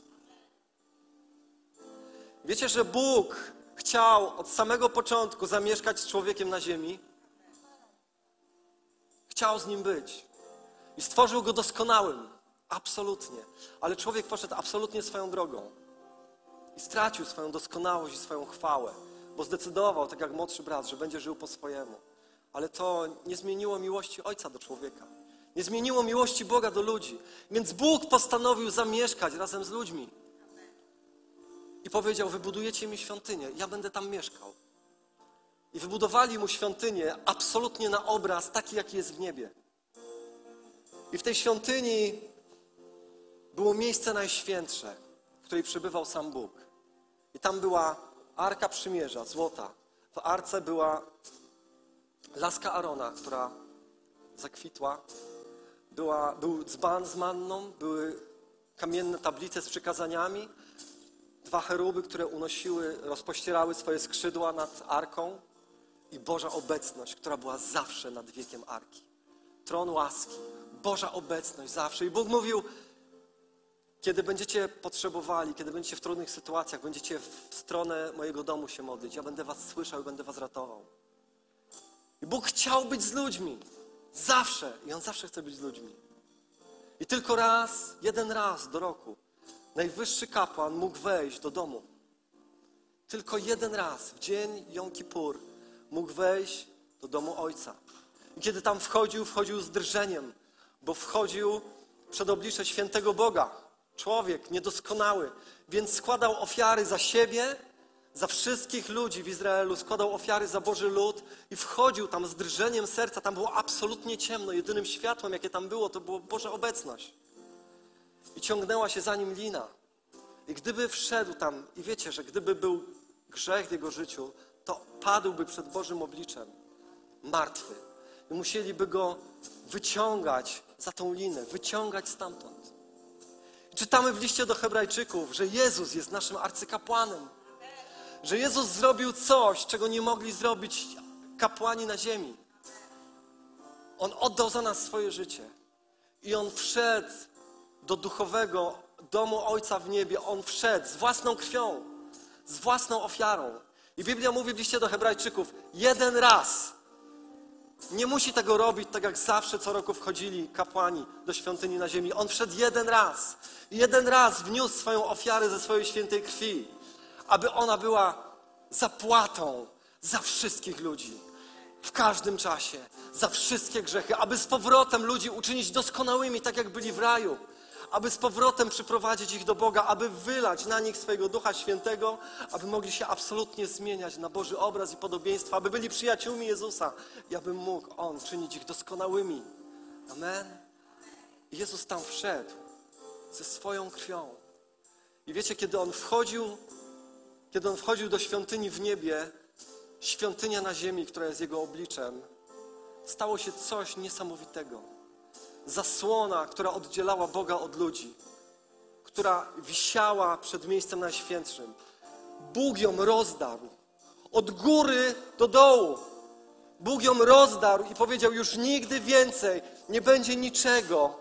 Speaker 1: Wiecie, że Bóg chciał od samego początku zamieszkać z człowiekiem na ziemi? Chciał z nim być. I stworzył go doskonałym. Absolutnie. Ale człowiek poszedł absolutnie swoją drogą. I stracił swoją doskonałość i swoją chwałę. Bo zdecydował, tak jak młodszy brat, że będzie żył po swojemu. Ale to nie zmieniło miłości Ojca do człowieka. Nie zmieniło miłości Boga do ludzi. Więc Bóg postanowił zamieszkać razem z ludźmi. I powiedział: Wybudujecie mi świątynię, ja będę tam mieszkał. I wybudowali mu świątynię absolutnie na obraz, taki jaki jest w niebie. I w tej świątyni było miejsce najświętsze, w której przebywał sam Bóg. I tam była arka przymierza, złota. W arce była laska Arona, która zakwitła. Była, był dzban z manną, były kamienne tablice z przykazaniami, dwa cheruby, które unosiły, rozpościerały swoje skrzydła nad arką i Boża obecność, która była zawsze nad wiekiem arki. Tron łaski, Boża obecność zawsze. I Bóg mówił, kiedy będziecie potrzebowali, kiedy będziecie w trudnych sytuacjach, będziecie w stronę mojego domu się modlić, ja będę was słyszał i będę was ratował. I Bóg chciał być z ludźmi. Zawsze. I On zawsze chce być z ludźmi. I tylko raz, jeden raz do roku najwyższy kapłan mógł wejść do domu. Tylko jeden raz, w dzień Jom Kippur, mógł wejść do domu Ojca. I kiedy tam wchodził, wchodził z drżeniem, bo wchodził przed oblicze świętego Boga, człowiek niedoskonały, więc składał ofiary za siebie, za wszystkich ludzi w Izraelu, składał ofiary za Boży lud i wchodził tam z drżeniem serca. Tam było absolutnie ciemno. Jedynym światłem, jakie tam było, to była Boża obecność. I ciągnęła się za nim lina. I gdyby wszedł tam, i wiecie, że gdyby był grzech w jego życiu, to padłby przed Bożym obliczem martwy. I musieliby go wyciągać za tą linę, wyciągać stamtąd. Czytamy w liście do Hebrajczyków, że Jezus jest naszym arcykapłanem. Że Jezus zrobił coś, czego nie mogli zrobić kapłani na ziemi. On oddał za nas swoje życie. I On wszedł do duchowego domu Ojca w niebie. On wszedł z własną krwią, z własną ofiarą. I Biblia mówi w liście do Hebrajczyków, jeden raz. Nie musi tego robić tak jak zawsze co roku wchodzili kapłani do świątyni na ziemi. On wszedł jeden raz. Jeden raz wniósł swoją ofiarę ze swojej świętej krwi, aby ona była zapłatą za wszystkich ludzi. W każdym czasie, za wszystkie grzechy, aby z powrotem ludzi uczynić doskonałymi, tak jak byli w raju aby z powrotem przyprowadzić ich do Boga, aby wylać na nich swojego Ducha Świętego, aby mogli się absolutnie zmieniać na Boży obraz i podobieństwo, aby byli przyjaciółmi Jezusa i aby mógł On czynić ich doskonałymi. Amen. Jezus tam wszedł ze swoją krwią. I wiecie, kiedy On wchodził, kiedy On wchodził do świątyni w niebie, świątynia na ziemi, która jest Jego obliczem, stało się coś niesamowitego zasłona, która oddzielała Boga od ludzi, która wisiała przed miejscem najświętszym. Bóg ją rozdarł od góry do dołu. Bóg ją rozdarł i powiedział: Już nigdy więcej nie będzie niczego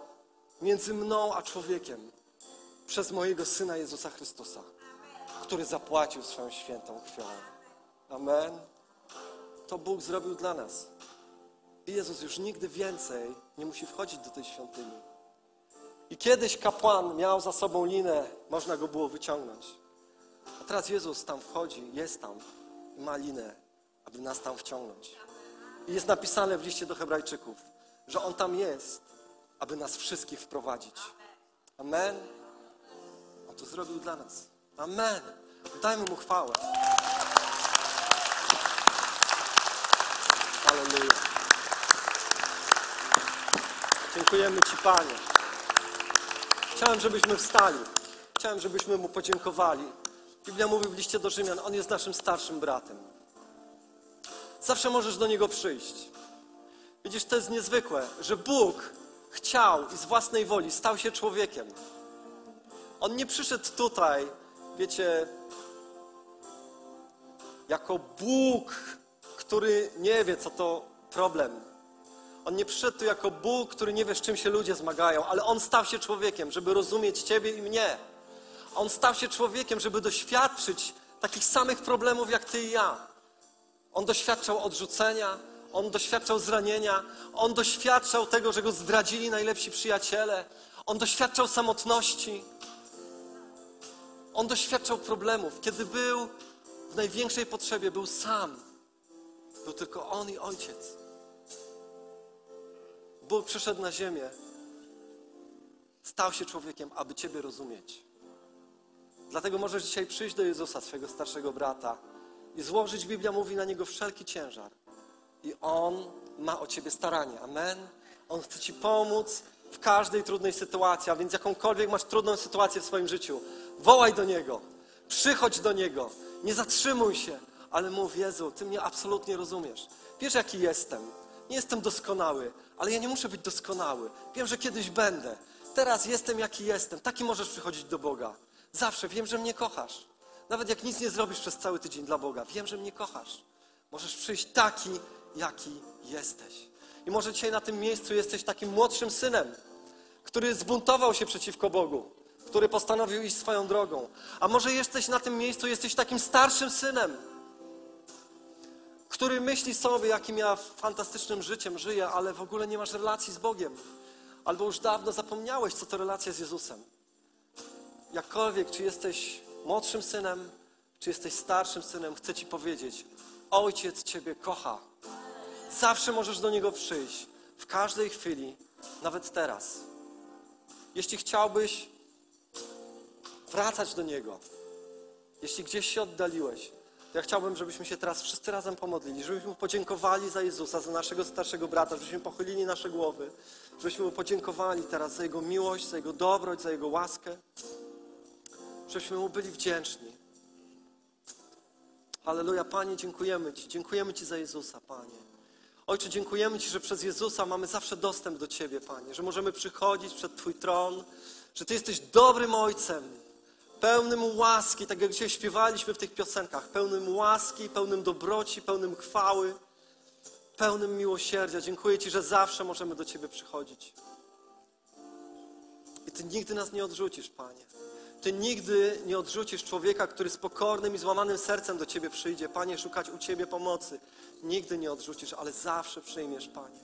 Speaker 1: między mną a człowiekiem przez mojego syna Jezusa Chrystusa, który zapłacił swoją świętą krwią. Amen. To Bóg zrobił dla nas. I Jezus już nigdy więcej nie musi wchodzić do tej świątyni. I kiedyś kapłan miał za sobą linę, można go było wyciągnąć. A teraz Jezus tam wchodzi, jest tam i ma linę, aby nas tam wciągnąć. I jest napisane w liście do Hebrajczyków, że On tam jest, aby nas wszystkich wprowadzić. Amen. On to zrobił dla nas. Amen. Dajmy Mu chwałę. Dziękujemy Ci, Panie. Chciałem, żebyśmy wstali. Chciałem, żebyśmy Mu podziękowali. Biblia mówi w liście do Rzymian, On jest naszym starszym bratem. Zawsze możesz do Niego przyjść. Widzisz, to jest niezwykłe, że Bóg chciał i z własnej woli stał się człowiekiem. On nie przyszedł tutaj, wiecie, jako Bóg, który nie wie, co to problem, on nie przyszedł tu jako Bóg, który nie wie, z czym się ludzie zmagają, ale On stał się człowiekiem, żeby rozumieć Ciebie i mnie. On stał się człowiekiem, żeby doświadczyć takich samych problemów jak Ty i ja. On doświadczał odrzucenia, on doświadczał zranienia, on doświadczał tego, że go zdradzili najlepsi przyjaciele, on doświadczał samotności, on doświadczał problemów. Kiedy był w największej potrzebie, był sam. Był tylko on i ojciec. Bóg przyszedł na ziemię, stał się człowiekiem, aby Ciebie rozumieć. Dlatego możesz dzisiaj przyjść do Jezusa, swojego starszego brata, i złożyć, Biblia mówi, na niego wszelki ciężar. I On ma o Ciebie staranie. Amen. On chce Ci pomóc w każdej trudnej sytuacji, a więc jakąkolwiek masz trudną sytuację w swoim życiu, wołaj do Niego, przychodź do Niego, nie zatrzymuj się, ale mów, Jezu, Ty mnie absolutnie rozumiesz. Wiesz, jaki jestem. Nie jestem doskonały, ale ja nie muszę być doskonały. Wiem, że kiedyś będę. Teraz jestem, jaki jestem. Taki możesz przychodzić do Boga. Zawsze wiem, że mnie kochasz. Nawet jak nic nie zrobisz przez cały tydzień dla Boga, wiem, że mnie kochasz. Możesz przyjść taki, jaki jesteś. I może dzisiaj na tym miejscu jesteś takim młodszym synem, który zbuntował się przeciwko Bogu, który postanowił iść swoją drogą. A może jesteś na tym miejscu, jesteś takim starszym synem, który myśli sobie, jakim ja fantastycznym życiem żyję, ale w ogóle nie masz relacji z Bogiem. Albo już dawno zapomniałeś, co to relacja z Jezusem. Jakkolwiek, czy jesteś młodszym synem, czy jesteś starszym synem, chcę Ci powiedzieć, Ojciec Ciebie kocha. Zawsze możesz do Niego przyjść, w każdej chwili, nawet teraz. Jeśli chciałbyś wracać do Niego. Jeśli gdzieś się oddaliłeś, ja chciałbym, żebyśmy się teraz wszyscy razem pomodlili, żebyśmy podziękowali za Jezusa, za naszego starszego brata, żebyśmy pochylili nasze głowy, żebyśmy mu podziękowali teraz za Jego miłość, za Jego dobroć, za Jego łaskę, żebyśmy mu byli wdzięczni. Halleluja, Panie, dziękujemy Ci, dziękujemy Ci za Jezusa, Panie. Ojcze, dziękujemy Ci, że przez Jezusa mamy zawsze dostęp do Ciebie, Panie, że możemy przychodzić przed Twój tron, że Ty jesteś dobrym Ojcem, pełnym łaski, tak jak dzisiaj śpiewaliśmy w tych piosenkach, pełnym łaski, pełnym dobroci, pełnym chwały, pełnym miłosierdzia. Dziękuję Ci, że zawsze możemy do Ciebie przychodzić. I Ty nigdy nas nie odrzucisz, Panie. Ty nigdy nie odrzucisz człowieka, który z pokornym i złamanym sercem do Ciebie przyjdzie. Panie, szukać u Ciebie pomocy. Nigdy nie odrzucisz, ale zawsze przyjmiesz, Panie.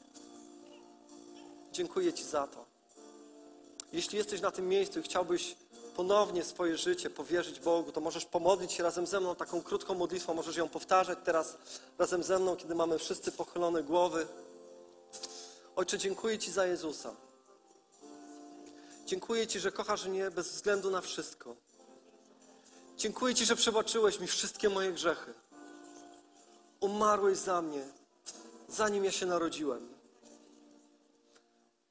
Speaker 1: Dziękuję Ci za to. Jeśli jesteś na tym miejscu i chciałbyś ponownie swoje życie powierzyć Bogu, to możesz pomodlić się razem ze mną taką krótką modlitwą. Możesz ją powtarzać teraz razem ze mną, kiedy mamy wszyscy pochylone głowy. Ojcze, dziękuję Ci za Jezusa. Dziękuję Ci, że kochasz mnie bez względu na wszystko. Dziękuję Ci, że przebaczyłeś mi wszystkie moje grzechy. Umarłeś za mnie, zanim ja się narodziłem.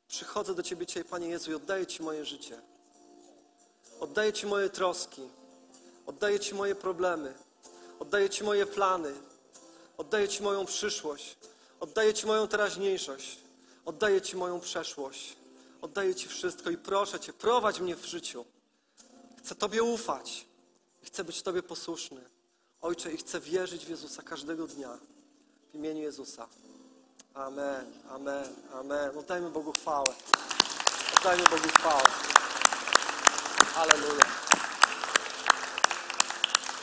Speaker 1: Przychodzę do Ciebie dzisiaj, Panie Jezu, i oddaję Ci moje życie. Oddaję Ci moje troski. Oddaję Ci moje problemy. Oddaję Ci moje plany. Oddaję Ci moją przyszłość. Oddaję Ci moją teraźniejszość. Oddaję Ci moją przeszłość. Oddaję Ci wszystko i proszę Cię, prowadź mnie w życiu. Chcę Tobie ufać. i Chcę być Tobie posłuszny. Ojcze, i chcę wierzyć w Jezusa każdego dnia. W imieniu Jezusa. Amen, amen, amen. Oddajmy Bogu chwałę. Oddajmy Bogu chwałę. Halleluja.